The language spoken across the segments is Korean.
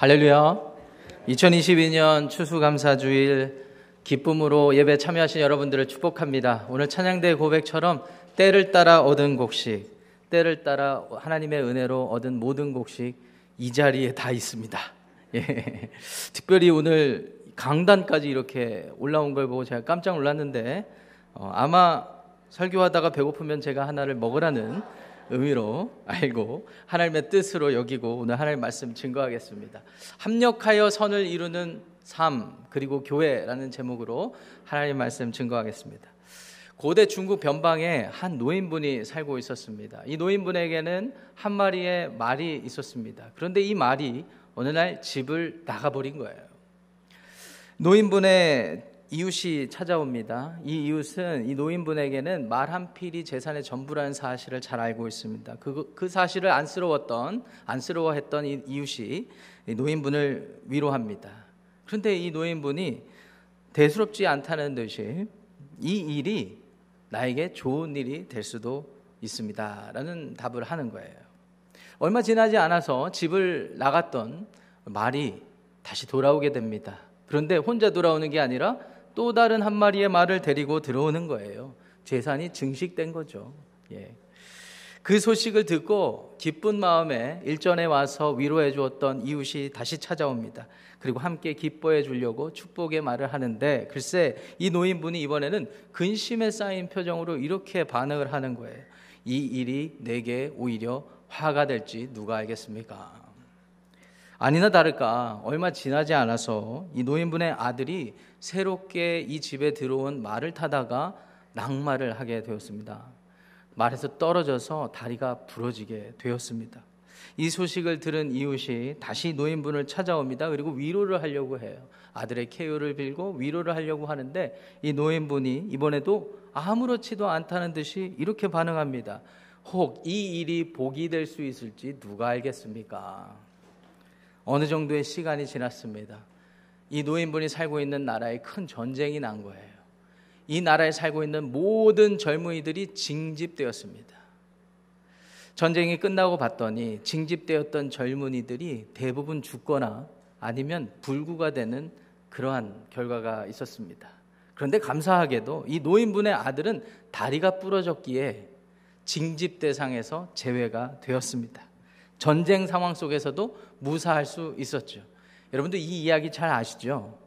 할렐루야. 2022년 추수감사주일 기쁨으로 예배 참여하신 여러분들을 축복합니다. 오늘 찬양대 고백처럼 때를 따라 얻은 곡식, 때를 따라 하나님의 은혜로 얻은 모든 곡식 이 자리에 다 있습니다. 예. 특별히 오늘 강단까지 이렇게 올라온 걸 보고 제가 깜짝 놀랐는데 어, 아마 설교하다가 배고프면 제가 하나를 먹으라는 의미로 알고 하나님의 뜻으로 여기고 오늘 하나님 말씀 증거하겠습니다. 합력하여 선을 이루는 삶 그리고 교회라는 제목으로 하나님 말씀 증거하겠습니다. 고대 중국 변방에 한 노인분이 살고 있었습니다. 이 노인분에게는 한 마리의 말이 있었습니다. 그런데 이 말이 어느 날 집을 나가버린 거예요. 노인분의 이웃이 찾아옵니다. 이 이웃은 이 노인분에게는 말 한 필이 재산의 전부라는 사실을 잘 알고 있습니다. 그, 그 사실을 안쓰러웠던, 안쓰러워했던 이 이웃이 이 노인분을 위로합니다. 그런데 이 노인분이 대수롭지 않다는 듯이 이 일이 나에게 좋은 일이 될 수도 있습니다. 라는 답을 하는 거예요. 얼마 지나지 않아서 집을 나갔던 말이 다시 돌아오게 됩니다. 그런데 혼자 돌아오는 게 아니라 또 다른 한 마리의 말을 데리고 들어오는 거예요. 재산이 증식된 거죠. 예. 그 소식을 듣고 기쁜 마음에 일전에 와서 위로해 주었던 이웃이 다시 찾아옵니다. 그리고 함께 기뻐해 주려고 축복의 말을 하는데 글쎄 이 노인분이 이번에는 근심에 쌓인 표정으로 이렇게 반응을 하는 거예요. 이 일이 내게 오히려 화가 될지 누가 알겠습니까? 아니나 다를까 얼마 지나지 않아서 이 노인분의 아들이 새롭게 이 집에 들어온 말을 타다가 낙마를 하게 되었습니다. 말에서 떨어져서 다리가 부러지게 되었습니다. 이 소식을 들은 이웃이 다시 노인분을 찾아옵니다. 그리고 위로를 하려고 해요. 아들의 케어를 빌고 위로를 하려고 하는데 이 노인분이 이번에도 아무렇지도 않다는 듯이 이렇게 반응합니다. 혹 이 일이 복이 될 수 있을지 누가 알겠습니까? 어느 정도의 시간이 지났습니다. 이 노인분이 살고 있는 나라에 큰 전쟁이 난 거예요. 이 나라에 살고 있는 모든 젊은이들이 징집되었습니다. 전쟁이 끝나고 봤더니 징집되었던 젊은이들이 대부분 죽거나 아니면 불구가 되는 그러한 결과가 있었습니다. 그런데 감사하게도 이 노인분의 아들은 다리가 부러졌기에 징집 대상에서 제외가 되었습니다. 전쟁 상황 속에서도 무사할 수 있었죠. 여러분들 이 이야기 잘 아시죠?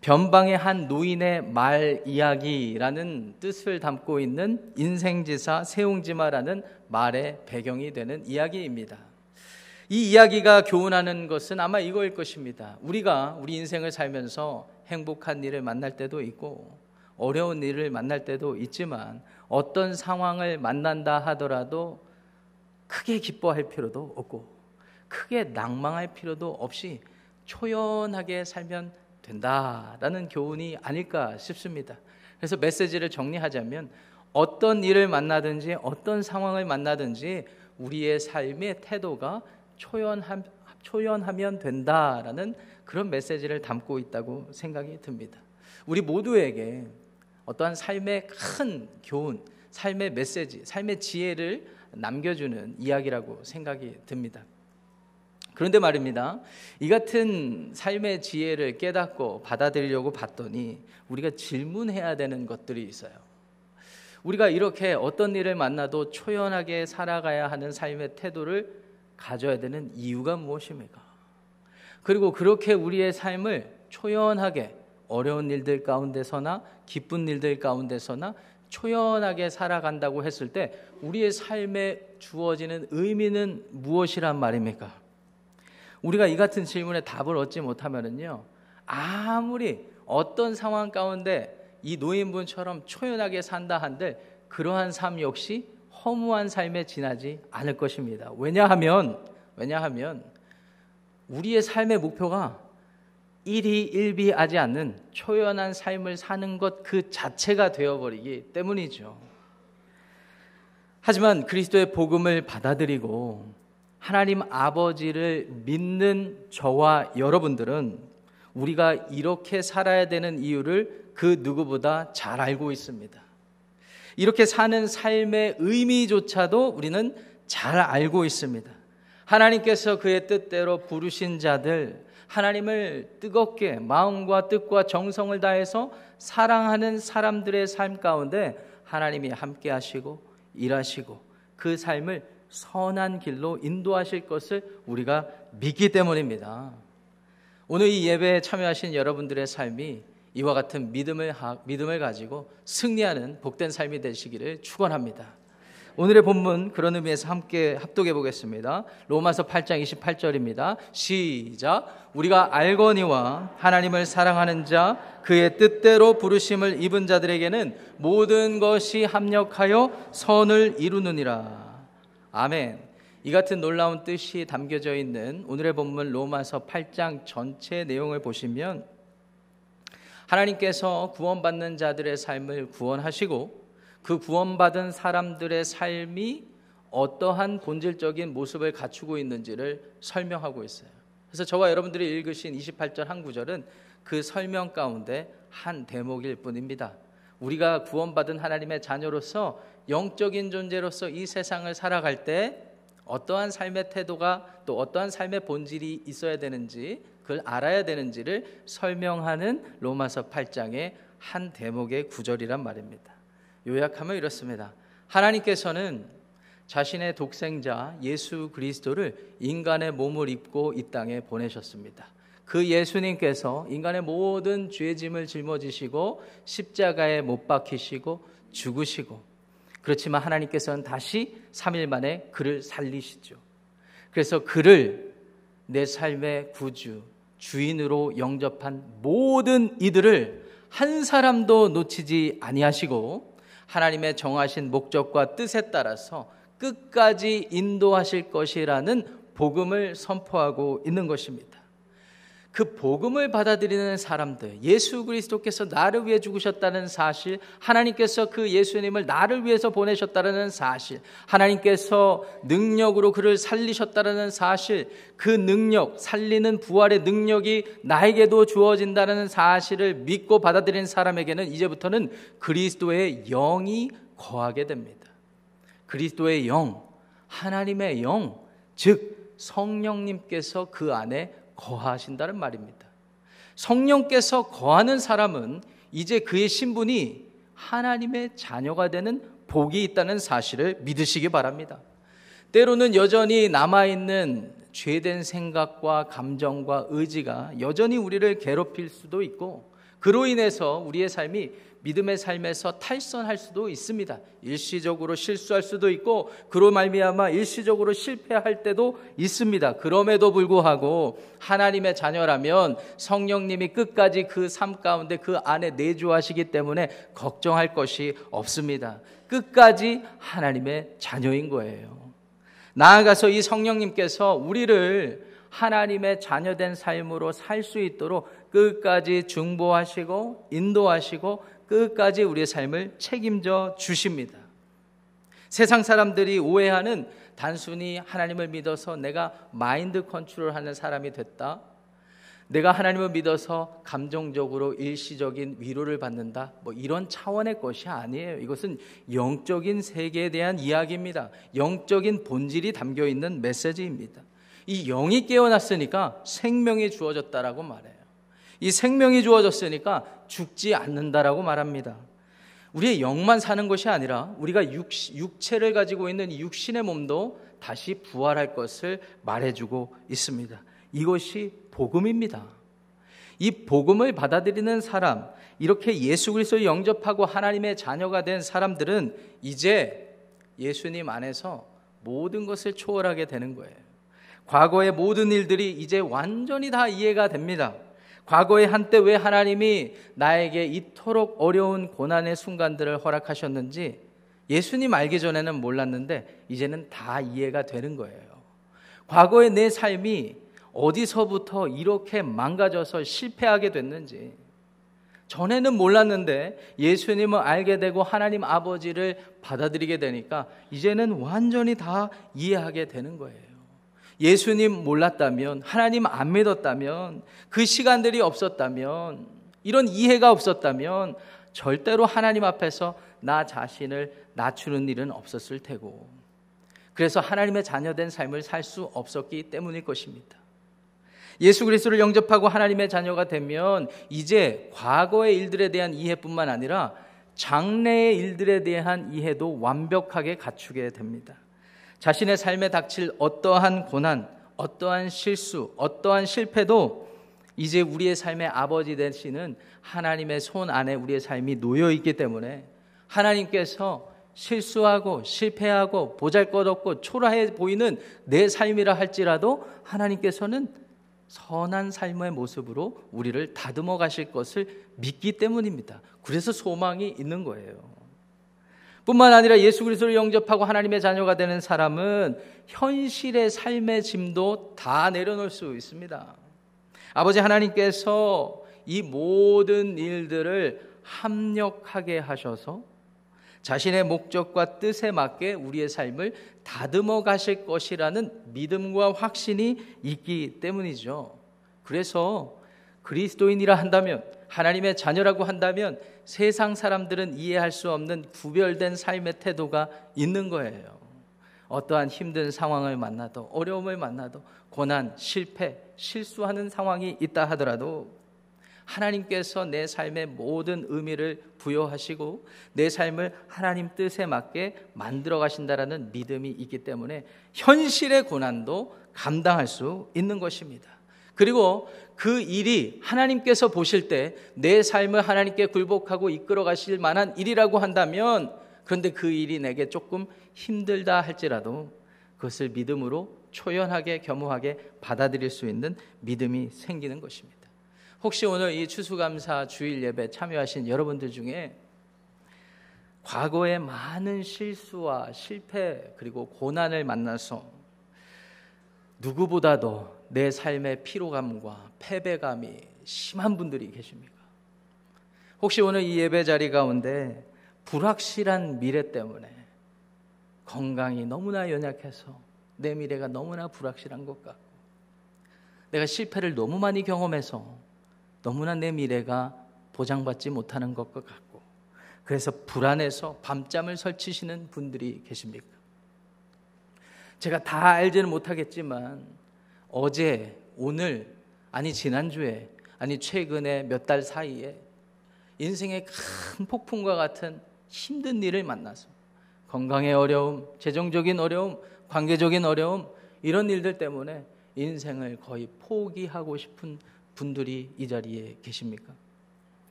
변방의 한 노인의 말 이야기라는 뜻을 담고 있는 인생지사 세웅지마라는 말의 배경이 되는 이야기입니다. 이 이야기가 교훈하는 것은 아마 이거일 것입니다. 우리가 우리 인생을 살면서 행복한 일을 만날 때도 있고 어려운 일을 만날 때도 있지만 어떤 상황을 만난다 하더라도 크게 기뻐할 필요도 없고 크게 낭망할 필요도 없이 초연하게 살면 된다라는 교훈이 아닐까 싶습니다. 그래서 메시지를 정리하자면 어떤 일을 만나든지 어떤 상황을 만나든지 우리의 삶의 태도가 초연하, 초연하면 된다라는 그런 메시지를 담고 있다고 생각이 듭니다. 우리 모두에게 어떠한 삶의 큰 교훈, 삶의 메시지, 삶의 지혜를 남겨주는 이야기라고 생각이 듭니다. 그런데 말입니다. 이 같은 삶의 지혜를 깨닫고 받아들이려고 봤더니 우리가 질문해야 되는 것들이 있어요. 우리가 이렇게 어떤 일을 만나도 초연하게 살아가야 하는 삶의 태도를 가져야 되는 이유가 무엇입니까? 그리고 그렇게 우리의 삶을 초연하게 어려운 일들 가운데서나 기쁜 일들 가운데서나 초연하게 살아간다고 했을 때 우리의 삶에 주어지는 의미는 무엇이란 말입니까? 우리가 이 같은 질문에 답을 얻지 못하면은요, 아무리 어떤 상황 가운데 이 노인분처럼 초연하게 산다 한들 그러한 삶 역시 허무한 삶에 지나지 않을 것입니다. 왜냐하면, 왜냐하면 우리의 삶의 목표가 일희일비하지 않는 초연한 삶을 사는 것 그 자체가 되어버리기 때문이죠. 하지만 그리스도의 복음을 받아들이고 하나님 아버지를 믿는 저와 여러분들은 우리가 이렇게 살아야 되는 이유를 그 누구보다 잘 알고 있습니다. 이렇게 사는 삶의 의미조차도 우리는 잘 알고 있습니다. 하나님께서 그의 뜻대로 부르신 자들, 하나님을 뜨겁게 마음과 뜻과 정성을 다해서 사랑하는 사람들의 삶 가운데 하나님이 함께 하시고 일하시고 그 삶을 선한 길로 인도하실 것을 우리가 믿기 때문입니다. 오늘 이 예배에 참여하신 여러분들의 삶이 이와 같은 믿음을, 믿음을 가지고 승리하는 복된 삶이 되시기를 축원합니다. 오늘의 본문 그런 의미에서 함께 합독해 보겠습니다. 로마서 8장 28절입니다. 시작. 우리가 알거니와 하나님을 사랑하는 자 그의 뜻대로 부르심을 입은 자들에게는 모든 것이 합력하여 선을 이루느니라. 아멘. 이 같은 놀라운 뜻이 담겨져 있는 오늘의 본문 로마서 8장 전체 내용을 보시면 하나님께서 구원받는 자들의 삶을 구원하시고 그 구원받은 사람들의 삶이 어떠한 본질적인 모습을 갖추고 있는지를 설명하고 있어요. 그래서 저와 여러분들이 읽으신 28절 한 구절은 그 설명 가운데 한 대목일 뿐입니다. 우리가 구원받은 하나님의 자녀로서 영적인 존재로서 이 세상을 살아갈 때 어떠한 삶의 태도가 또 어떠한 삶의 본질이 있어야 되는지 그걸 알아야 되는지를 설명하는 로마서 8장의 한 대목의 구절이란 말입니다. 요약하면 이렇습니다. 하나님께서는 자신의 독생자 예수 그리스도를 인간의 몸을 입고 이 땅에 보내셨습니다. 그 예수님께서 인간의 모든 죄짐을 짊어지시고 십자가에 못 박히시고 죽으시고 그렇지만 하나님께서는 다시 3일 만에 그를 살리시죠. 그래서 그를 내 삶의 구주, 주인으로 영접한 모든 이들을 한 사람도 놓치지 아니하시고 하나님의 정하신 목적과 뜻에 따라서 끝까지 인도하실 것이라는 복음을 선포하고 있는 것입니다. 그 복음을 받아들이는 사람들, 예수 그리스도께서 나를 위해 죽으셨다는 사실, 하나님께서 그 예수님을 나를 위해서 보내셨다는 사실, 하나님께서 능력으로 그를 살리셨다는 사실, 그 능력, 살리는 부활의 능력이 나에게도 주어진다는 사실을 믿고 받아들이는 사람에게는 이제부터는 그리스도의 영이 거하게 됩니다. 그리스도의 영, 하나님의 영, 즉 성령님께서 그 안에 거하신다는 말입니다. 성령께서 거하는 사람은 이제 그의 신분이 하나님의 자녀가 되는 복이 있다는 사실을 믿으시기 바랍니다. 때로는 여전히 남아있는 죄된 생각과 감정과 의지가 여전히 우리를 괴롭힐 수도 있고 그로 인해서 우리의 삶이 믿음의 삶에서 탈선할 수도 있습니다. 일시적으로 실수할 수도 있고 그로 말미암아 일시적으로 실패할 때도 있습니다. 그럼에도 불구하고 하나님의 자녀라면 성령님이 끝까지 그 삶 가운데 그 안에 내주하시기 때문에 걱정할 것이 없습니다. 끝까지 하나님의 자녀인 거예요. 나아가서 이 성령님께서 우리를 하나님의 자녀된 삶으로 살 수 있도록 끝까지 중보하시고 인도하시고 끝까지 우리의 삶을 책임져 주십니다. 세상 사람들이 오해하는 단순히 하나님을 믿어서 내가 마인드 컨트롤 하는 사람이 됐다. 내가 하나님을 믿어서 감정적으로 일시적인 위로를 받는다. 뭐 이런 차원의 것이 아니에요. 이것은 영적인 세계에 대한 이야기입니다. 영적인 본질이 담겨 있는 메시지입니다. 이 영이 깨어났으니까 생명이 주어졌다라고 말해요. 이 생명이 주어졌으니까 죽지 않는다라고 말합니다. 우리의 영만 사는 것이 아니라 우리가 육, 육체를 가지고 있는 육신의 몸도 다시 부활할 것을 말해주고 있습니다. 이것이 복음입니다. 이 복음을 받아들이는 사람, 이렇게 예수 그리스도를 영접하고 하나님의 자녀가 된 사람들은 이제 예수님 안에서 모든 것을 초월하게 되는 거예요. 과거의 모든 일들이 이제 완전히 다 이해가 됩니다. 과거에 한때 왜 하나님이 나에게 이토록 어려운 고난의 순간들을 허락하셨는지 예수님 알기 전에는 몰랐는데 이제는 다 이해가 되는 거예요. 과거의 내 삶이 어디서부터 이렇게 망가져서 실패하게 됐는지 전에는 몰랐는데 예수님을 알게 되고 하나님 아버지를 받아들이게 되니까 이제는 완전히 다 이해하게 되는 거예요. 예수님 몰랐다면, 하나님 안 믿었다면, 그 시간들이 없었다면, 이런 이해가 없었다면, 절대로 하나님 앞에서 나 자신을 낮추는 일은 없었을 테고, 그래서 하나님의 자녀된 삶을 살 수 없었기 때문일 것입니다. 예수 그리스도를 영접하고 하나님의 자녀가 되면 이제 과거의 일들에 대한 이해뿐만 아니라 장래의 일들에 대한 이해도 완벽하게 갖추게 됩니다. 자신의 삶에 닥칠 어떠한 고난, 어떠한 실수, 어떠한 실패도 이제 우리의 삶의 아버지 되시는 하나님의 손 안에 우리의 삶이 놓여 있기 때문에 하나님께서 실수하고 실패하고 보잘것없고 초라해 보이는 내 삶이라 할지라도 하나님께서는 선한 삶의 모습으로 우리를 다듬어 가실 것을 믿기 때문입니다. 그래서 소망이 있는 거예요. 뿐만 아니라 예수 그리스도를 영접하고 하나님의 자녀가 되는 사람은 현실의 삶의 짐도 다 내려놓을 수 있습니다. 아버지 하나님께서 이 모든 일들을 합력하게 하셔서 자신의 목적과 뜻에 맞게 우리의 삶을 다듬어 가실 것이라는 믿음과 확신이 있기 때문이죠. 그래서 그리스도인이라 한다면 하나님의 자녀라고 한다면 세상 사람들은 이해할 수 없는 구별된 삶의 태도가 있는 거예요. 어떠한 힘든 상황을 만나도 어려움을 만나도 고난, 실패, 실수하는 상황이 있다 하더라도 하나님께서 내 삶의 모든 의미를 부여하시고 내 삶을 하나님 뜻에 맞게 만들어 가신다라는 믿음이 있기 때문에 현실의 고난도 감당할 수 있는 것입니다. 그리고 그 일이 하나님께서 보실 때 내 삶을 하나님께 굴복하고 이끌어 가실 만한 일이라고 한다면 그런데 그 일이 내게 조금 힘들다 할지라도 그것을 믿음으로 초연하게 겸허하게 받아들일 수 있는 믿음이 생기는 것입니다. 혹시 오늘 이 추수감사 주일 예배 참여하신 여러분들 중에 과거의 많은 실수와 실패 그리고 고난을 만나서 누구보다도 내 삶의 피로감과 패배감이 심한 분들이 계십니까? 혹시 오늘 이 예배 자리 가운데 불확실한 미래 때문에 건강이 너무나 연약해서 내 미래가 너무나 불확실한 것 같고 내가 실패를 너무 많이 경험해서 너무나 내 미래가 보장받지 못하는 것 같고 그래서 불안해서 밤잠을 설치시는 분들이 계십니까? 제가 다 알지는 못하겠지만 어제, 오늘, 아니 지난주에, 아니 최근에 몇 달 사이에 인생의 큰 폭풍과 같은 힘든 일을 만나서 건강의 어려움, 재정적인 어려움, 관계적인 어려움 이런 일들 때문에 인생을 거의 포기하고 싶은 분들이 이 자리에 계십니까?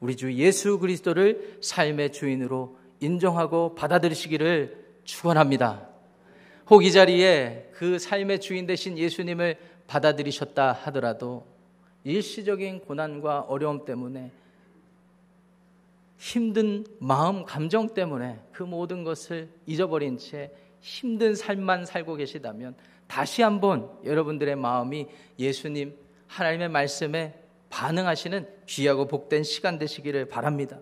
우리 주 예수 그리스도를 삶의 주인으로 인정하고 받아들이시기를 축원합니다. 혹 이 자리에 그 삶의 주인 되신 예수님을 받아들이셨다 하더라도 일시적인 고난과 어려움 때문에 힘든 마음, 감정 때문에 그 모든 것을 잊어버린 채 힘든 삶만 살고 계시다면 다시 한번 여러분들의 마음이 예수님 하나님의 말씀에 반응하시는 귀하고 복된 시간 되시기를 바랍니다.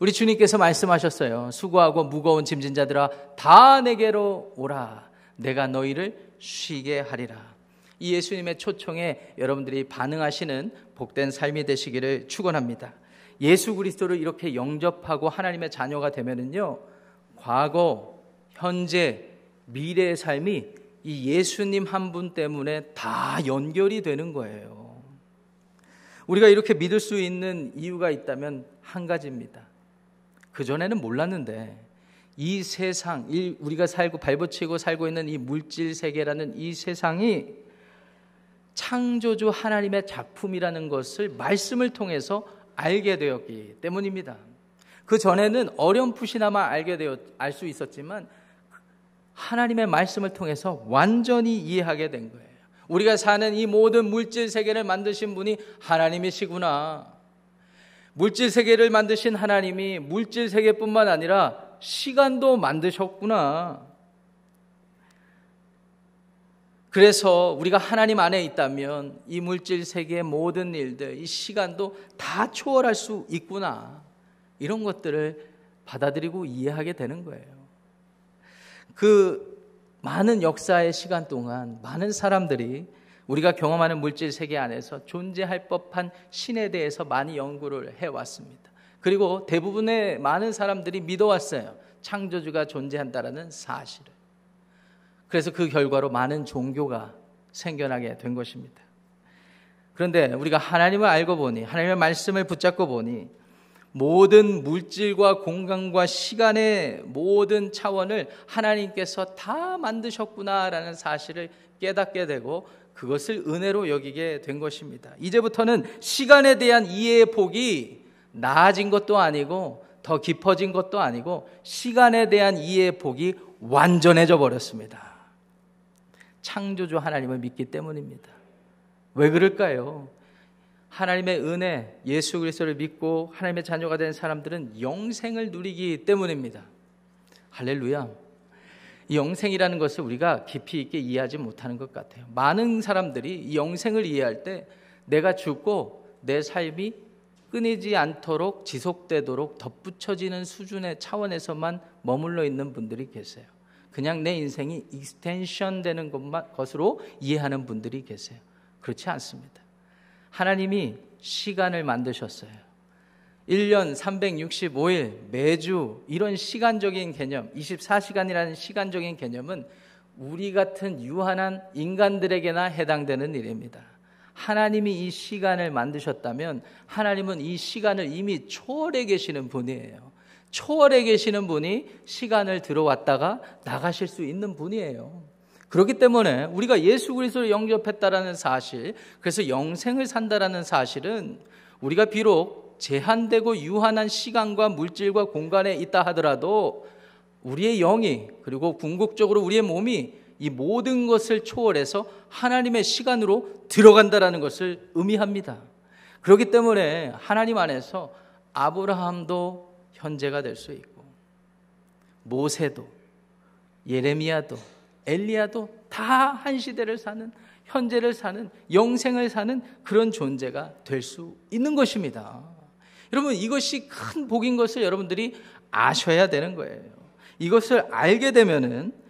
우리 주님께서 말씀하셨어요. 수고하고 무거운 짐진 자들아 다 내게로 오라. 내가 너희를 쉬게 하리라. 이 예수님의 초청에 여러분들이 반응하시는 복된 삶이 되시기를 축원합니다. 예수 그리스도를 이렇게 영접하고 하나님의 자녀가 되면은요. 과거, 현재, 미래의 삶이 이 예수님 한 분 때문에 다 연결이 되는 거예요. 우리가 이렇게 믿을 수 있는 이유가 있다면 한 가지입니다. 그전에는 몰랐는데 이 세상, 우리가 살고 발붙이고 살고 있는 이 물질 세계라는 이 세상이 창조주 하나님의 작품이라는 것을 말씀을 통해서 알게 되었기 때문입니다. 그 전에는 어렴풋이나마 알게 되었, 알 수 있었지만 하나님의 말씀을 통해서 완전히 이해하게 된 거예요. 우리가 사는 이 모든 물질 세계를 만드신 분이 하나님이시구나. 물질 세계를 만드신 하나님이 물질 세계뿐만 아니라 시간도 만드셨구나. 그래서 우리가 하나님 안에 있다면 이 물질 세계의 모든 일들, 이 시간도 다 초월할 수 있구나. 이런 것들을 받아들이고 이해하게 되는 거예요. 그 많은 역사의 시간 동안 많은 사람들이 우리가 경험하는 물질 세계 안에서 존재할 법한 신에 대해서 많이 연구를 해왔습니다. 그리고 대부분의 많은 사람들이 믿어왔어요. 창조주가 존재한다라는 사실을. 그래서 그 결과로 많은 종교가 생겨나게 된 것입니다. 그런데 우리가 하나님을 알고 보니 하나님의 말씀을 붙잡고 보니 모든 물질과 공간과 시간의 모든 차원을 하나님께서 다 만드셨구나라는 사실을 깨닫게 되고 그것을 은혜로 여기게 된 것입니다. 이제부터는 시간에 대한 이해의 폭이 나아진 것도 아니고 더 깊어진 것도 아니고 시간에 대한 이해의 폭이 완전해져 버렸습니다. 창조주 하나님을 믿기 때문입니다. 왜 그럴까요? 하나님의 은혜, 예수 그리스도를 믿고 하나님의 자녀가 된 사람들은 영생을 누리기 때문입니다. 할렐루야. 이 영생이라는 것을 우리가 깊이 있게 이해하지 못하는 것 같아요. 많은 사람들이 이 영생을 이해할 때 내가 죽고 내 삶이 끊이지 않도록 지속되도록 덧붙여지는 수준의 차원에서만 머물러 있는 분들이 계세요. 그냥 내 인생이 extension 되는 것만 것으로 이해하는 분들이 계세요. 그렇지 않습니다. 하나님이 시간을 만드셨어요. 1년 365일 매주 이런 시간적인 개념, 24시간이라는 시간적인 개념은 우리 같은 유한한 인간들에게나 해당되는 일입니다. 하나님이 이 시간을 만드셨다면 하나님은 이 시간을 이미 초월해 계시는 분이에요. 초월해 계시는 분이 시간을 들어왔다가 나가실 수 있는 분이에요. 그렇기 때문에 우리가 예수 그리스도를 영접했다라는 사실, 그래서 영생을 산다라는 사실은 우리가 비록 제한되고 유한한 시간과 물질과 공간에 있다 하더라도 우리의 영이 그리고 궁극적으로 우리의 몸이 이 모든 것을 초월해서 하나님의 시간으로 들어간다라는 것을 의미합니다. 그렇기 때문에 하나님 안에서 아브라함도 현재가 될 수 있고 모세도 예레미야도 엘리야도 다 한 시대를 사는 현재를 사는 영생을 사는 그런 존재가 될 수 있는 것입니다. 여러분 이것이 큰 복인 것을 여러분들이 아셔야 되는 거예요. 이것을 알게 되면은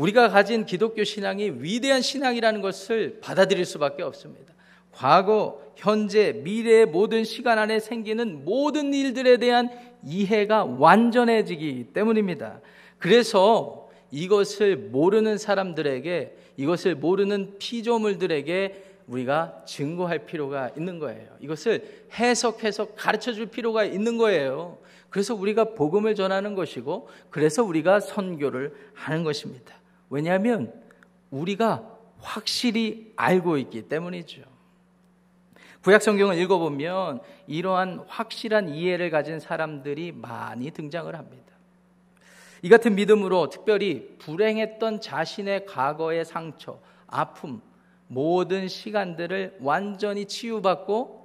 우리가 가진 기독교 신앙이 위대한 신앙이라는 것을 받아들일 수밖에 없습니다. 과거, 현재, 미래의 모든 시간 안에 생기는 모든 일들에 대한 이해가 완전해지기 때문입니다. 그래서 이것을 모르는 사람들에게 이것을 모르는 피조물들에게 우리가 증거할 필요가 있는 거예요. 이것을 해석해서 가르쳐 줄 필요가 있는 거예요. 그래서 우리가 복음을 전하는 것이고 그래서 우리가 선교를 하는 것입니다. 왜냐하면 우리가 확실히 알고 있기 때문이죠. 구약 성경을 읽어보면 이러한 확실한 이해를 가진 사람들이 많이 등장을 합니다. 이 같은 믿음으로 특별히 불행했던 자신의 과거의 상처, 아픔, 모든 시간들을 완전히 치유받고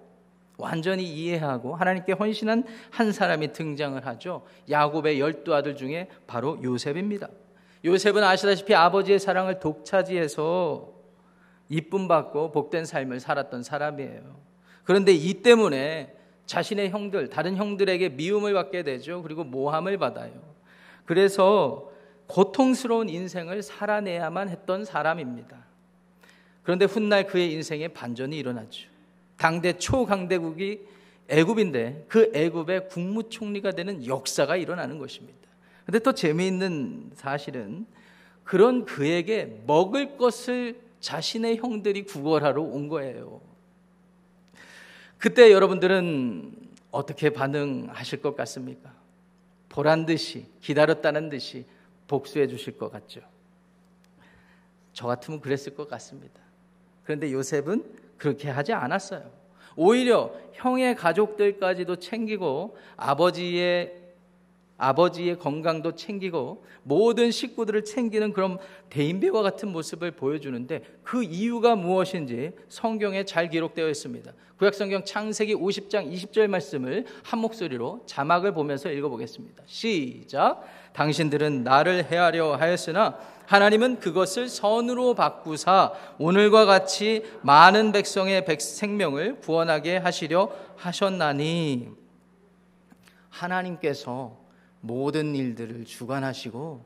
완전히 이해하고 하나님께 헌신한 한 사람이 등장을 하죠. 야곱의 열두 아들 중에 바로 요셉입니다. 요셉은 아시다시피 아버지의 사랑을 독차지해서 이쁨 받고 복된 삶을 살았던 사람이에요. 그런데 이 때문에 자신의 형들, 다른 형들에게 미움을 받게 되죠. 그리고 모함을 받아요. 그래서 고통스러운 인생을 살아내야만 했던 사람입니다. 그런데 훗날 그의 인생에 반전이 일어났죠. 당대 초강대국이 애굽인데 그 애굽의 국무총리가 되는 역사가 일어나는 것입니다. 근데 또 재미있는 사실은 그런 그에게 먹을 것을 자신의 형들이 구걸하러 온 거예요. 그때 여러분들은 어떻게 반응하실 것 같습니까? 보란 듯이 기다렸다는 듯이 복수해 주실 것 같죠. 저 같으면 그랬을 것 같습니다. 그런데 요셉은 그렇게 하지 않았어요. 오히려 형의 가족들까지도 챙기고 아버지의 아버지의 건강도 챙기고 모든 식구들을 챙기는 그런 대인배와 같은 모습을 보여주는데 그 이유가 무엇인지 성경에 잘 기록되어 있습니다. 구약성경 창세기 50장 20절 말씀을 한 목소리로 자막을 보면서 읽어보겠습니다. 시작. 당신들은 나를 해하려 하였으나 하나님은 그것을 선으로 바꾸사 오늘과 같이 많은 백성의 백 생명을 구원하게 하시려 하셨나니 하나님께서 모든 일들을 주관하시고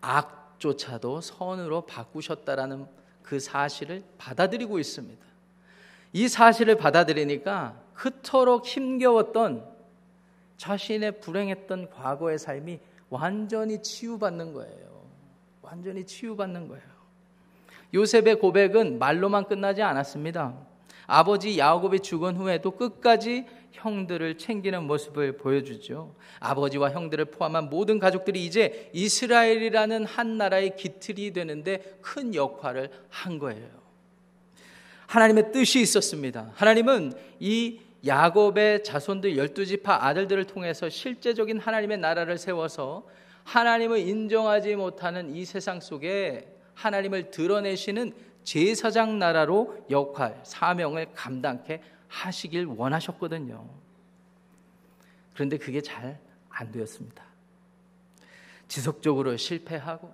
악조차도 선으로 바꾸셨다라는 그 사실을 받아들이고 있습니다. 이 사실을 받아들이니까 그토록 힘겨웠던 자신의 불행했던 과거의 삶이 완전히 치유받는 거예요. 완전히 치유받는 거예요. 요셉의 고백은 말로만 끝나지 않았습니다. 아버지 야곱이 죽은 후에도 끝까지 형들을 챙기는 모습을 보여주죠. 아버지와 형들을 포함한 모든 가족들이 이제 이스라엘이라는 한 나라의 기틀이 되는데 큰 역할을 한 거예요. 하나님의 뜻이 있었습니다. 하나님은 이 야곱의 자손들 12지파 아들들을 통해서 실제적인 하나님의 나라를 세워서 하나님을 인정하지 못하는 이 세상 속에 하나님을 드러내시는 제사장 나라로 역할, 사명을 감당케 하시길 원하셨거든요. 그런데 그게 잘 안 되었습니다. 지속적으로 실패하고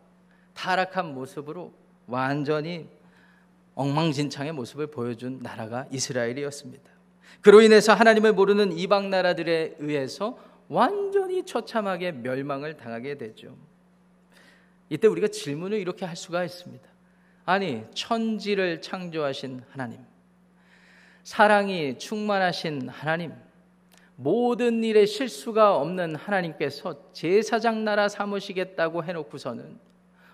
타락한 모습으로 완전히 엉망진창의 모습을 보여준 나라가 이스라엘이었습니다. 그로 인해서 하나님을 모르는 이방 나라들에 의해서 완전히 처참하게 멸망을 당하게 되죠. 이때 우리가 질문을 이렇게 할 수가 있습니다. 아니, 천지를 창조하신 하나님, 사랑이 충만하신 하나님, 모든 일에 실수가 없는 하나님께서 제사장 나라 삼으시겠다고 해놓고서는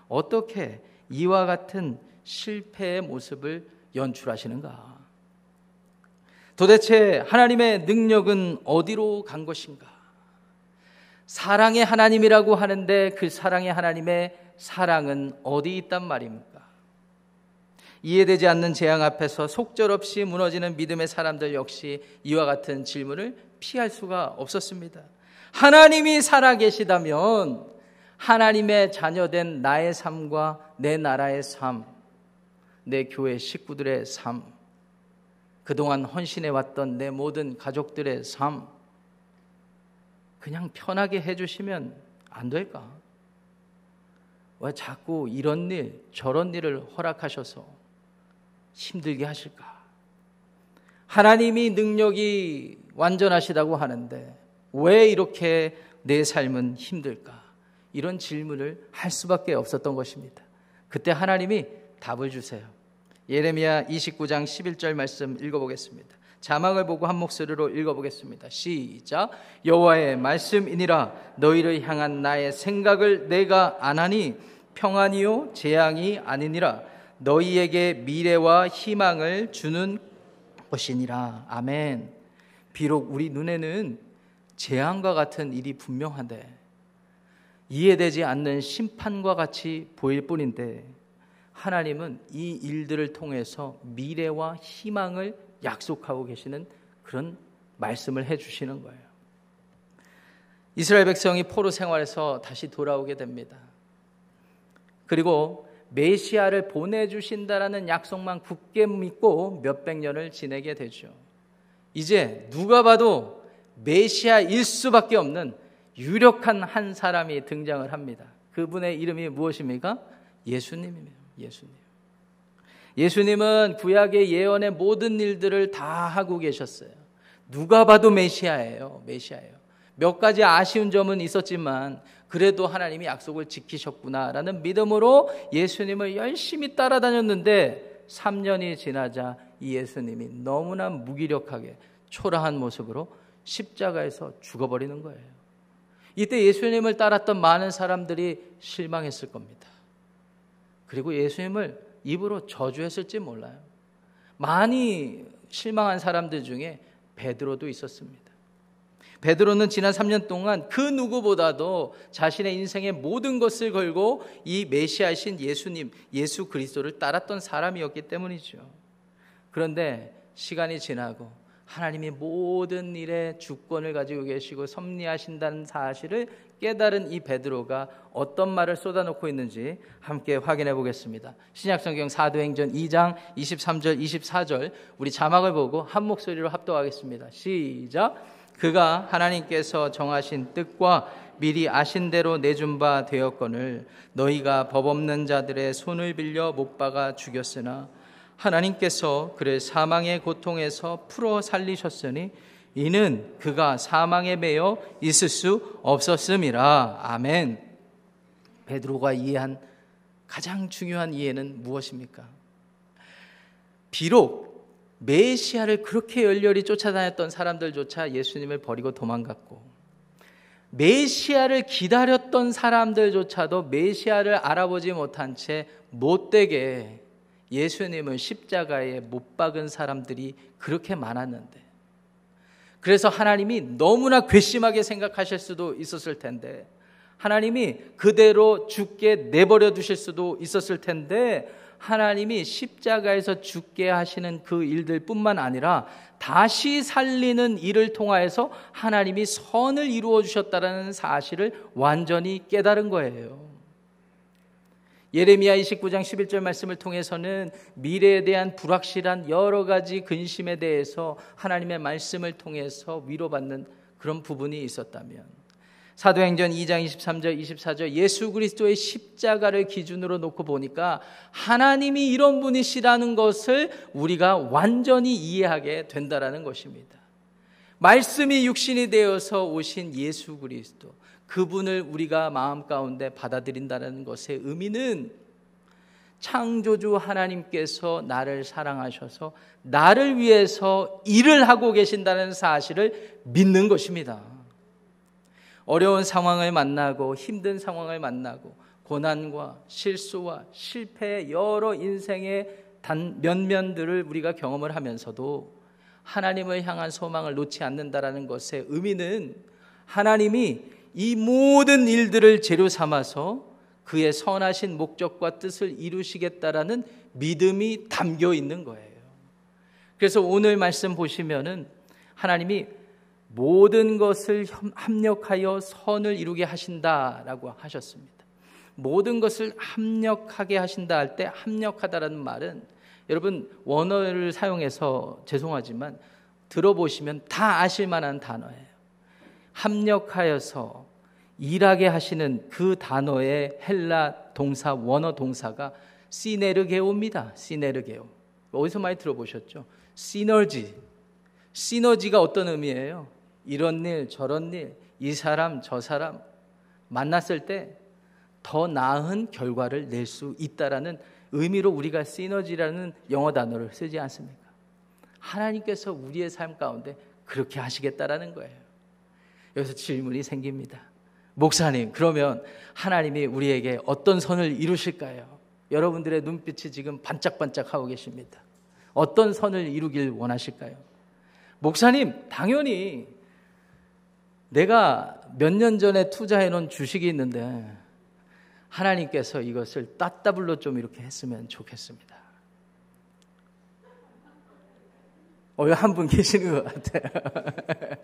어떻게 이와 같은 실패의 모습을 연출하시는가? 도대체 하나님의 능력은 어디로 간 것인가? 사랑의 하나님이라고 하는데 그 사랑의 하나님의 사랑은 어디 있단 말입니까? 이해되지 않는 재앙 앞에서 속절없이 무너지는 믿음의 사람들 역시 이와 같은 질문을 피할 수가 없었습니다. 하나님이 살아계시다면 하나님의 자녀된 나의 삶과 내 나라의 삶, 내 교회 식구들의 삶, 그동안 헌신해왔던 내 모든 가족들의 삶, 그냥 편하게 해주시면 안 될까? 왜 자꾸 이런 일, 저런 일을 허락하셔서 힘들게 하실까? 하나님이 능력이 완전하시다고 하는데 왜 이렇게 내 삶은 힘들까? 이런 질문을 할 수밖에 없었던 것입니다. 그때 하나님이 답을 주세요. 예레미야 29장 11절 말씀 읽어보겠습니다. 자막을 보고 한 목소리로 읽어보겠습니다. 시작. 여호와의 말씀이니라 너희를 향한 나의 생각을 내가 안하니 평안이요 재앙이 아니니라 너희에게 미래와 희망을 주는 것이니라. 아멘. 비록 우리 눈에는 재앙과 같은 일이 분명한데 이해되지 않는 심판과 같이 보일 뿐인데 하나님은 이 일들을 통해서 미래와 희망을 약속하고 계시는 그런 말씀을 해 주시는 거예요. 이스라엘 백성이 포로 생활에서 다시 돌아오게 됩니다. 그리고 메시아를 보내주신다라는 약속만 굳게 믿고 몇백 년을 지내게 되죠. 이제 누가 봐도 메시아일 수밖에 없는 유력한 한 사람이 등장을 합니다. 그분의 이름이 무엇입니까? 예수님이에요. 예수님. 예수님은 구약의 예언의 모든 일들을 다 하고 계셨어요. 누가 봐도 메시아예요. 메시아예요. 몇 가지 아쉬운 점은 있었지만 그래도 하나님이 약속을 지키셨구나라는 믿음으로 예수님을 열심히 따라다녔는데 3년이 지나자 이 예수님이 너무나 무기력하게 초라한 모습으로 십자가에서 죽어버리는 거예요. 이때 예수님을 따랐던 많은 사람들이 실망했을 겁니다. 그리고 예수님을 입으로 저주했을지 몰라요. 많이 실망한 사람들 중에 베드로도 있었습니다. 베드로는 지난 3년 동안 그 누구보다도 자신의 인생의 모든 것을 걸고 이 메시아신 예수님, 예수 그리스도를 따랐던 사람이었기 때문이죠. 그런데 시간이 지나고 하나님이 모든 일에 주권을 가지고 계시고 섭리하신다는 사실을 깨달은 이 베드로가 어떤 말을 쏟아놓고 있는지 함께 확인해 보겠습니다. 신약성경 사도행전 2장 23절 24절 우리 자막을 보고 한 목소리로 합독하겠습니다. 시작. 그가 하나님께서 정하신 뜻과 미리 아신 대로 내준 바 되었거늘 너희가 법 없는 자들의 손을 빌려 못 박아 죽였으나 하나님께서 그를 사망의 고통에서 풀어 살리셨으니 이는 그가 사망에 매여 있을 수 없었음이라. 아멘. 베드로가 이해한 가장 중요한 이해는 무엇입니까? 비록 메시아를 그렇게 열렬히 쫓아다녔던 사람들조차 예수님을 버리고 도망갔고 메시아를 기다렸던 사람들조차도 메시아를 알아보지 못한 채 못되게 예수님을 십자가에 못 박은 사람들이 그렇게 많았는데 그래서 하나님이 너무나 괘씸하게 생각하실 수도 있었을 텐데 하나님이 그대로 죽게 내버려 두실 수도 있었을 텐데 하나님이 십자가에서 죽게 하시는 그 일들 뿐만 아니라 다시 살리는 일을 통하여서 하나님이 선을 이루어 주셨다는 사실을 완전히 깨달은 거예요. 예레미야 29장 11절 말씀을 통해서는 미래에 대한 불확실한 여러 가지 근심에 대해서 하나님의 말씀을 통해서 위로받는 그런 부분이 있었다면 사도행전 2장 23절 24절 예수 그리스도의 십자가를 기준으로 놓고 보니까 하나님이 이런 분이시라는 것을 우리가 완전히 이해하게 된다라는 것입니다. 말씀이 육신이 되어서 오신 예수 그리스도 그분을 우리가 마음 가운데 받아들인다는 것의 의미는 창조주 하나님께서 나를 사랑하셔서 나를 위해서 일을 하고 계신다는 사실을 믿는 것입니다. 어려운 상황을 만나고 힘든 상황을 만나고 고난과 실수와 실패의 여러 인생의 단 면면들을 우리가 경험을 하면서도 하나님을 향한 소망을 놓지 않는다라는 것의 의미는 하나님이 이 모든 일들을 재료 삼아서 그의 선하신 목적과 뜻을 이루시겠다라는 믿음이 담겨 있는 거예요. 그래서 오늘 말씀 보시면은 하나님이 모든 것을 합력하여 선을 이루게 하신다라고 하셨습니다. 모든 것을 합력하게 하신다 할 때 합력하다라는 말은 여러분 원어를 사용해서 죄송하지만 들어보시면 다 아실 만한 단어예요. 합력하여서 일하게 하시는 그 단어의 헬라 동사 원어 동사가 시네르게오입니다. 시네르게오. 어디서 많이 들어보셨죠? 시너지. 시너지가 어떤 의미예요? 이런 일, 저런 일, 이 사람, 저 사람 만났을 때 더 나은 결과를 낼 수 있다라는 의미로 우리가 시너지라는 영어 단어를 쓰지 않습니까? 하나님께서 우리의 삶 가운데 그렇게 하시겠다라는 거예요. 여기서 질문이 생깁니다. 목사님, 그러면 하나님이 우리에게 어떤 선을 이루실까요? 여러분들의 눈빛이 지금 반짝반짝하고 계십니다. 어떤 선을 이루길 원하실까요? 목사님, 당연히 내가 몇 년 전에 투자해 놓은 주식이 있는데 하나님께서 이것을 따따블로 좀 이렇게 했으면 좋겠습니다. 어, 한분 계시는 것 같아요.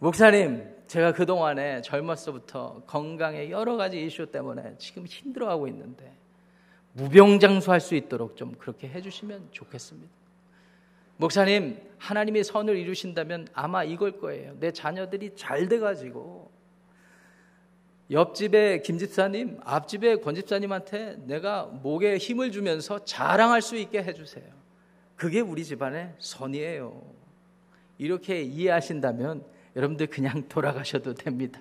목사님, 제가 그동안에 젊었서부터 건강에 여러 가지 이슈 때문에 지금 힘들어하고 있는데 무병장수할 수 있도록 좀 그렇게 해주시면 좋겠습니다. 목사님, 하나님의 선을 이루신다면 아마 이걸 거예요. 내 자녀들이 잘 돼가지고 옆집의 김 집사님, 앞집의 권 집사님한테 내가 목에 힘을 주면서 자랑할 수 있게 해주세요. 그게 우리 집안의 선이에요. 이렇게 이해하신다면 여러분들 그냥 돌아가셔도 됩니다.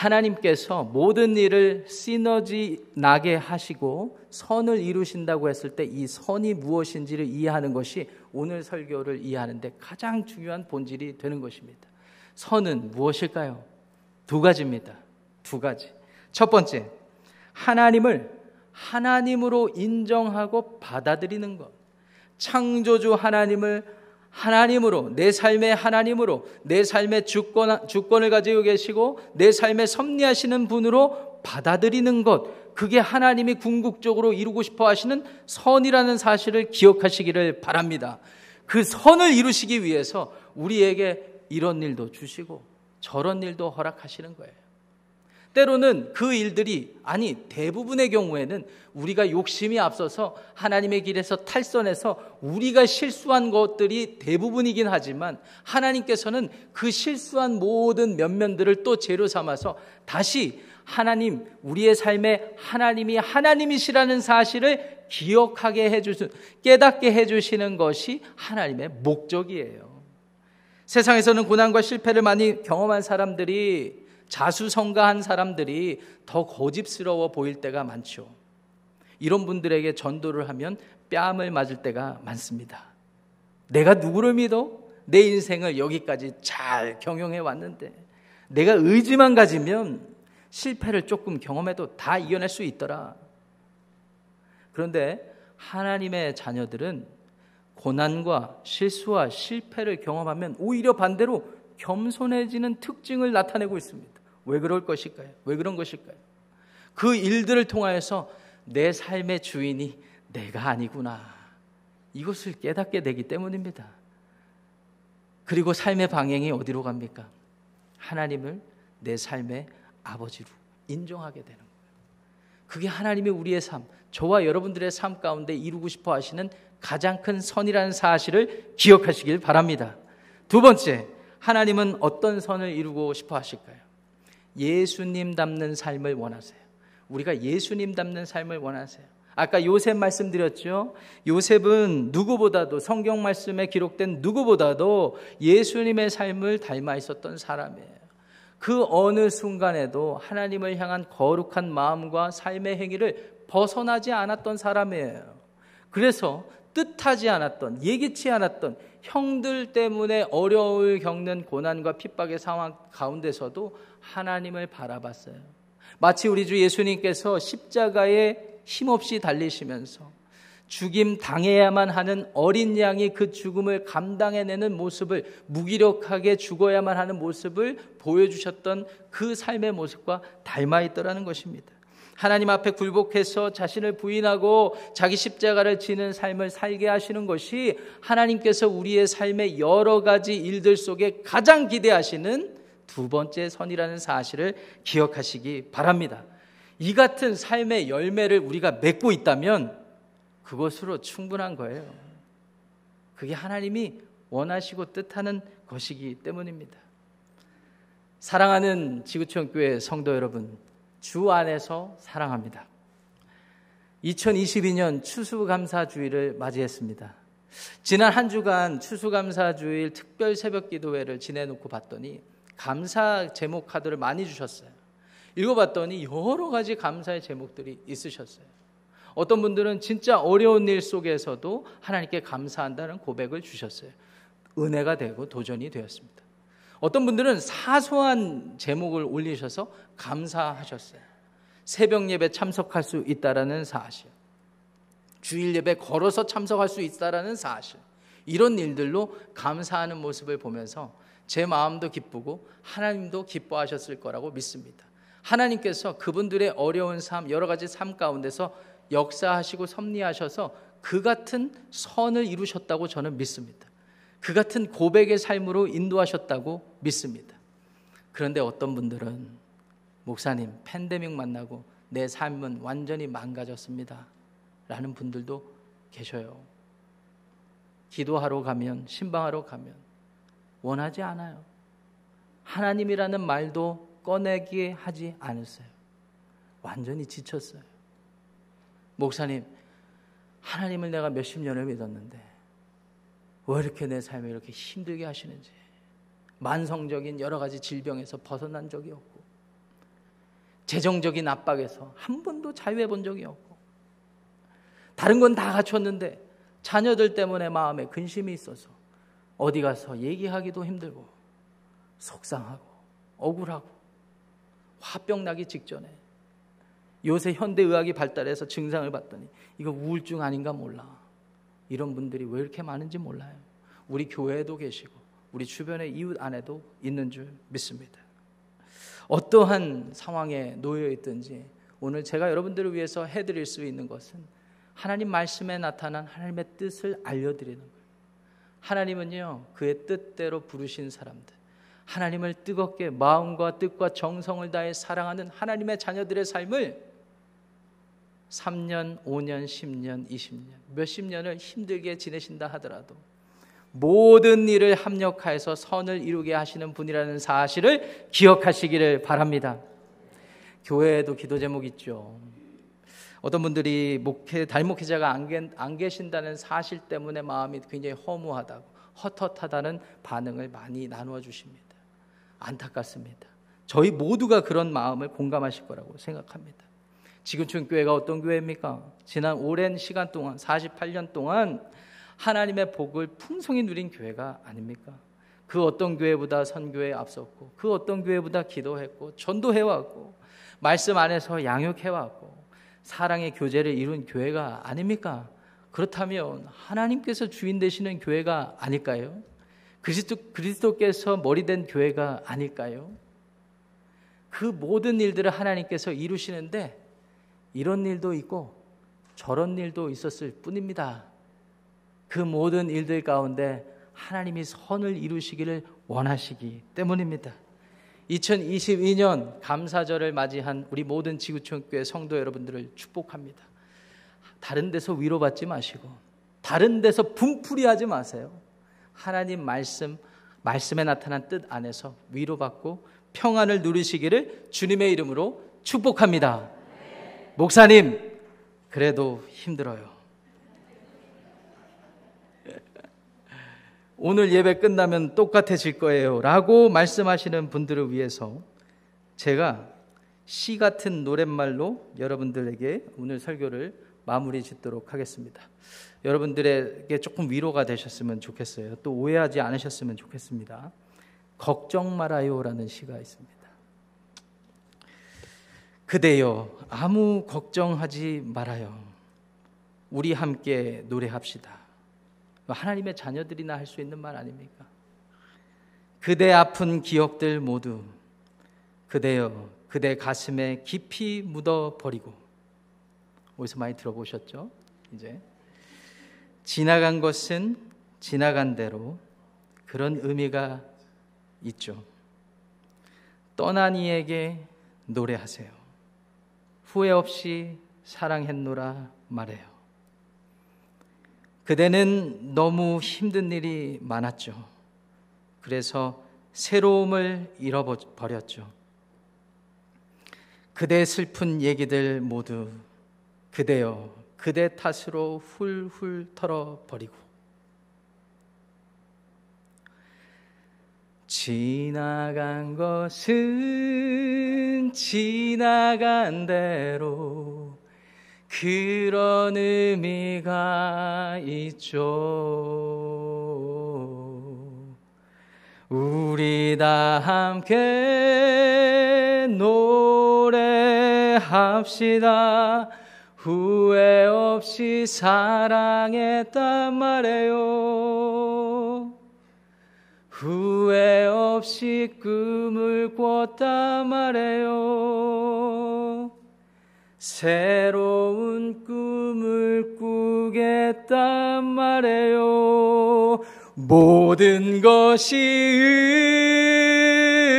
하나님께서 모든 일을 시너지 나게 하시고 선을 이루신다고 했을 때 이 선이 무엇인지를 이해하는 것이 오늘 설교를 이해하는데 가장 중요한 본질이 되는 것입니다. 선은 무엇일까요? 두 가지입니다. 두 가지. 첫 번째, 하나님을 하나님으로 인정하고 받아들이는 것. 창조주 하나님을 하나님으로 내 삶의 하나님으로 내 삶의 주권 주권을 가지고 계시고 내 삶에 섭리하시는 분으로 받아들이는 것 그게 하나님이 궁극적으로 이루고 싶어 하시는 선이라는 사실을 기억하시기를 바랍니다. 그 선을 이루시기 위해서 우리에게 이런 일도 주시고 저런 일도 허락하시는 거예요. 때로는 그 일들이 아니 대부분의 경우에는 우리가 욕심이 앞서서 하나님의 길에서 탈선해서 우리가 실수한 것들이 대부분이긴 하지만 하나님께서는 그 실수한 모든 면면들을 또 재료 삼아서 다시 하나님 우리의 삶에 하나님이 하나님이시라는 사실을 기억하게 해주신 깨닫게 해주시는 것이 하나님의 목적이에요. 세상에서는 고난과 실패를 많이 경험한 사람들이 자수성가한 사람들이 더 고집스러워 보일 때가 많죠. 이런 분들에게 전도를 하면 뺨을 맞을 때가 많습니다. 내가 누구를 믿어? 내 인생을 여기까지 잘 경영해 왔는데 내가 의지만 가지면 실패를 조금 경험해도 다 이겨낼 수 있더라. 그런데 하나님의 자녀들은 고난과 실수와 실패를 경험하면 오히려 반대로 겸손해지는 특징을 나타내고 있습니다. 왜 그럴 것일까요? 왜 그런 것일까요? 그 일들을 통하여서 내 삶의 주인이 내가 아니구나. 이것을 깨닫게 되기 때문입니다. 그리고 삶의 방향이 어디로 갑니까? 하나님을 내 삶의 아버지로 인정하게 되는 거예요. 그게 하나님이 우리의 삶, 저와 여러분들의 삶 가운데 이루고 싶어 하시는 가장 큰 선이라는 사실을 기억하시길 바랍니다. 두 번째, 하나님은 어떤 선을 이루고 싶어 하실까요? 예수님 닮는 삶을 원하세요. 우리가 예수님 닮는 삶을 원하세요. 아까 요셉 말씀드렸죠. 요셉은 누구보다도 성경 말씀에 기록된 누구보다도 예수님의 삶을 닮아 있었던 사람이에요. 그 어느 순간에도 하나님을 향한 거룩한 마음과 삶의 행위를 벗어나지 않았던 사람이에요. 그래서 뜻하지 않았던, 예기치 않았던 형들 때문에 어려움을 겪는 고난과 핍박의 상황 가운데서도 하나님을 바라봤어요. 마치 우리 주 예수님께서 십자가에 힘없이 달리시면서 죽임 당해야만 하는 어린 양이 그 죽음을 감당해내는 모습을 무기력하게 죽어야만 하는 모습을 보여주셨던 그 삶의 모습과 닮아 있더라는 것입니다. 하나님 앞에 굴복해서 자신을 부인하고 자기 십자가를 지는 삶을 살게 하시는 것이 하나님께서 우리의 삶의 여러 가지 일들 속에 가장 기대하시는 두 번째 선이라는 사실을 기억하시기 바랍니다. 이 같은 삶의 열매를 우리가 맺고 있다면 그것으로 충분한 거예요. 그게 하나님이 원하시고 뜻하는 것이기 때문입니다. 사랑하는 지구촌 교회 성도 여러분, 주 안에서 사랑합니다. 2022년 추수감사주의를 맞이했습니다. 지난 한 주간 추수감사주일 특별 새벽 기도회를 지내놓고 봤더니 감사 제목 카드를 많이 주셨어요. 읽어봤더니 여러 가지 감사의 제목들이 있으셨어요. 어떤 분들은 진짜 어려운 일 속에서도 하나님께 감사한다는 고백을 주셨어요. 은혜가 되고 도전이 되었습니다. 어떤 분들은 사소한 제목을 올리셔서 감사하셨어요. 새벽 예배 참석할 수 있다라는 사실. 주일 예배 걸어서 참석할 수 있다라는 사실. 이런 일들로 감사하는 모습을 보면서 제 마음도 기쁘고 하나님도 기뻐하셨을 거라고 믿습니다. 하나님께서 그분들의 어려운 삶, 여러 가지 삶 가운데서 역사하시고 섭리하셔서 그 같은 선을 이루셨다고 저는 믿습니다. 그 같은 고백의 삶으로 인도하셨다고 믿습니다. 그런데 어떤 분들은 목사님 팬데믹 만나고 내 삶은 완전히 망가졌습니다. 라는 분들도 계셔요. 기도하러 가면 신방하러 가면 원하지 않아요. 하나님이라는 말도 꺼내게 하지 않으세요. 완전히 지쳤어요. 목사님, 하나님을 내가 몇십 년을 믿었는데 왜 이렇게 내 삶을 이렇게 힘들게 하시는지 만성적인 여러 가지 질병에서 벗어난 적이 없고 재정적인 압박에서 한 번도 자유해 본 적이 없고 다른 건 다 갖췄는데 자녀들 때문에 마음에 근심이 있어서 어디 가서 얘기하기도 힘들고 속상하고 억울하고 화병 나기 직전에 요새 현대 의학이 발달해서 증상을 봤더니 이거 우울증 아닌가 몰라. 이런 분들이 왜 이렇게 많은지 몰라요. 우리 교회에도 계시고 우리 주변의 이웃 안에도 있는 줄 믿습니다. 어떠한 상황에 놓여 있든지 오늘 제가 여러분들을 위해서 해드릴 수 있는 것은 하나님 말씀에 나타난 하나님의 뜻을 알려드리는 거예요. 하나님은요, 그의 뜻대로 부르신 사람들, 하나님을 뜨겁게 마음과 뜻과 정성을 다해 사랑하는 하나님의 자녀들의 삶을 3년, 5년, 10년, 20년, 몇십 년을 힘들게 지내신다 하더라도 모든 일을 합력하여서 선을 이루게 하시는 분이라는 사실을 기억하시기를 바랍니다. 교회에도 기도 제목 있죠. 어떤 분들이 목회, 달목회자가 안, 계, 안 계신다는 사실 때문에 마음이 굉장히 허무하다고, 헛헛하다는 반응을 많이 나누어 주십니다. 안타깝습니다. 저희 모두가 그런 마음을 공감하실 거라고 생각합니다. 지금촌 교회가 어떤 교회입니까? 지난 오랜 시간 동안 48년 동안 하나님의 복을 풍성히 누린 교회가 아닙니까? 그 어떤 교회보다 선교에 앞섰고 그 어떤 교회보다 기도했고 전도해 왔고 말씀 안에서 양육해 왔고 사랑의 교제를 이룬 교회가 아닙니까? 그렇다면 하나님께서 주인 되시는 교회가 아닐까요? 그리스도, 그리스도께서 머리 된 교회가 아닐까요? 그 모든 일들을 하나님께서 이루시는데 이런 일도 있고 저런 일도 있었을 뿐입니다. 그 모든 일들 가운데 하나님이 선을 이루시기를 원하시기 때문입니다. 2022년 감사절을 맞이한 우리 모든 지구촌교회 성도 여러분들을 축복합니다. 다른 데서 위로받지 마시고 다른 데서 분풀이 하지 마세요. 하나님 말씀 말씀에 나타난 뜻 안에서 위로받고 평안을 누리시기를 주님의 이름으로 축복합니다. 목사님 그래도 힘들어요. 오늘 예배 끝나면 똑같아질 거예요. 라고 말씀하시는 분들을 위해서 제가 시 같은 노랫말로 여러분들에게 오늘 설교를 마무리 짓도록 하겠습니다. 여러분들에게 조금 위로가 되셨으면 좋겠어요. 또 오해하지 않으셨으면 좋겠습니다. 걱정 말아요라는 시가 있습니다. 그대여 아무 걱정하지 말아요. 우리 함께 노래합시다. 하나님의 자녀들이나 할 수 있는 말 아닙니까? 그대 아픈 기억들 모두 그대여 그대 가슴에 깊이 묻어 버리고 어디서 많이 들어보셨죠? 이제 지나간 것은 지나간 대로 그런 의미가 있죠. 떠난 이에게 노래하세요. 후회 없이 사랑했노라 말해요. 그대는 너무 힘든 일이 많았죠. 그래서 새로움을 잃어버렸죠. 그대 슬픈 얘기들 모두 그대여 그대 탓으로 훌훌 털어버리고 지나간 것은 지나간 대로 그런 의미가 있죠. 우리 다 함께 노래합시다. 후회 없이 사랑했단 말이에요. 후회 없이 꿈을 꿨단 말이에요. 새로운 꿈을 꾸겠단 말이에요. 모든 것이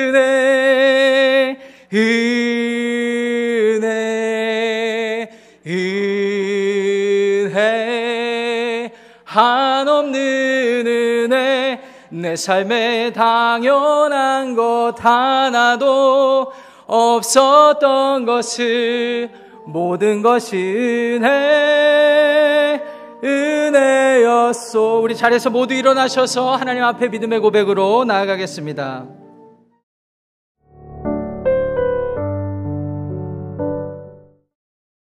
은혜, 은혜, 은혜, 한없는 은혜, 내 삶에 당연한 것 하나도 없었던 것을 모든 것이 은혜 은혜였소 우리 자리에서 모두 일어나셔서 하나님 앞에 믿음의 고백으로 나아가겠습니다.